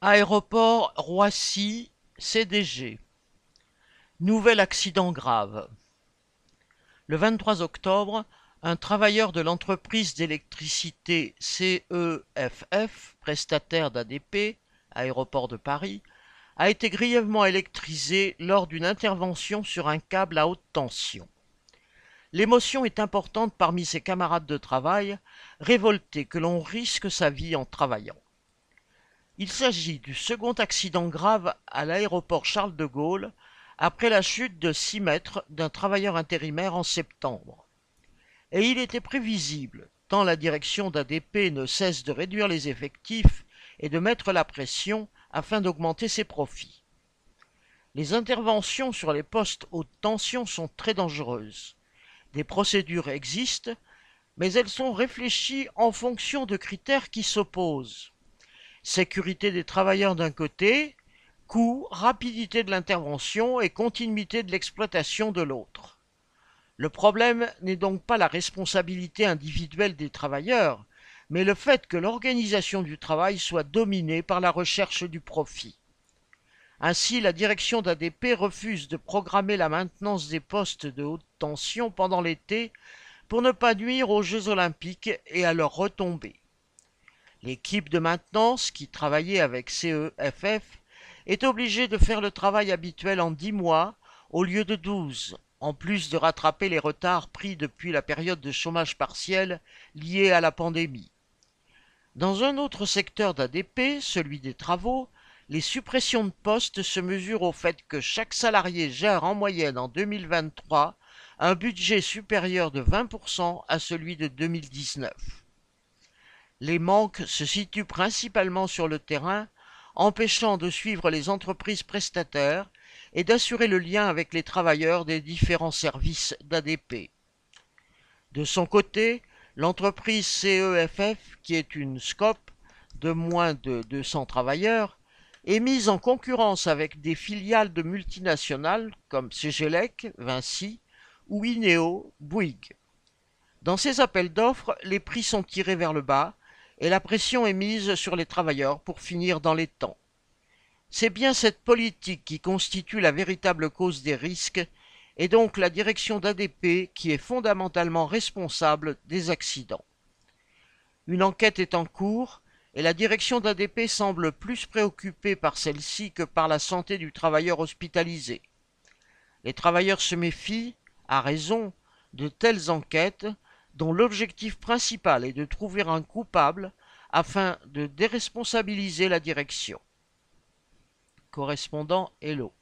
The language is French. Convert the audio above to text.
Aéroport Roissy CDG. Nouvel accident grave. Le 23 octobre, un travailleur de l'entreprise d'électricité CEFF, prestataire d'ADP, Aéroport de Paris, a été grièvement électrisé lors d'une intervention sur un câble à haute tension. L'émotion est importante parmi ses camarades de travail, révoltés que l'on risque sa vie en travaillant. Il s'agit du second accident grave à l'aéroport Charles de Gaulle après la chute de 6 mètres d'un travailleur intérimaire en septembre. Et il était prévisible, tant la direction d'ADP ne cesse de réduire les effectifs et de mettre la pression afin d'augmenter ses profits. Les interventions sur les postes haute tension sont très dangereuses. Des procédures existent, mais elles sont réfléchies en fonction de critères qui s'opposent sécurité des travailleurs d'un côté, coût, rapidité de l'intervention et continuité de l'exploitation de l'autre. Le problème n'est donc pas la responsabilité individuelle des travailleurs, mais le fait que l'organisation du travail soit dominée par la recherche du profit. Ainsi, la direction d'ADP refuse de programmer la maintenance des postes de haute tension pendant l'été pour ne pas nuire aux Jeux olympiques et à leur retombée. L'équipe de maintenance qui travaillait avec CEFF est obligée de faire le travail habituel en dix mois au lieu de douze, en plus de rattraper les retards pris depuis la période de chômage partiel liée à la pandémie. Dans un autre secteur d'ADP, celui des travaux, les suppressions de postes se mesurent au fait que chaque salarié gère en moyenne en 2023 un budget supérieur de 20% à celui de 2019. Les manques se situent principalement sur le terrain, empêchant de suivre les entreprises prestataires et d'assurer le lien avec les travailleurs des différents services d'ADP. De son côté, l'entreprise CEFF, qui est une SCOP de moins de 200 travailleurs, est mise en concurrence avec des filiales de multinationales comme CGLEC, Vinci ou Ineo, Bouygues. Dans ces appels d'offres, les prix sont tirés vers le bas et la pression est mise sur les travailleurs pour finir dans les temps. C'est bien cette politique qui constitue la véritable cause des risques et donc la direction d'ADP qui est fondamentalement responsable des accidents. Une enquête est en cours et la direction d'ADP semble plus préoccupée par celle-ci que par la santé du travailleur hospitalisé. Les travailleurs se méfient, à raison, de telles enquêtes dont l'objectif principal est de trouver un coupable afin de déresponsabiliser la direction. Correspondant Hello.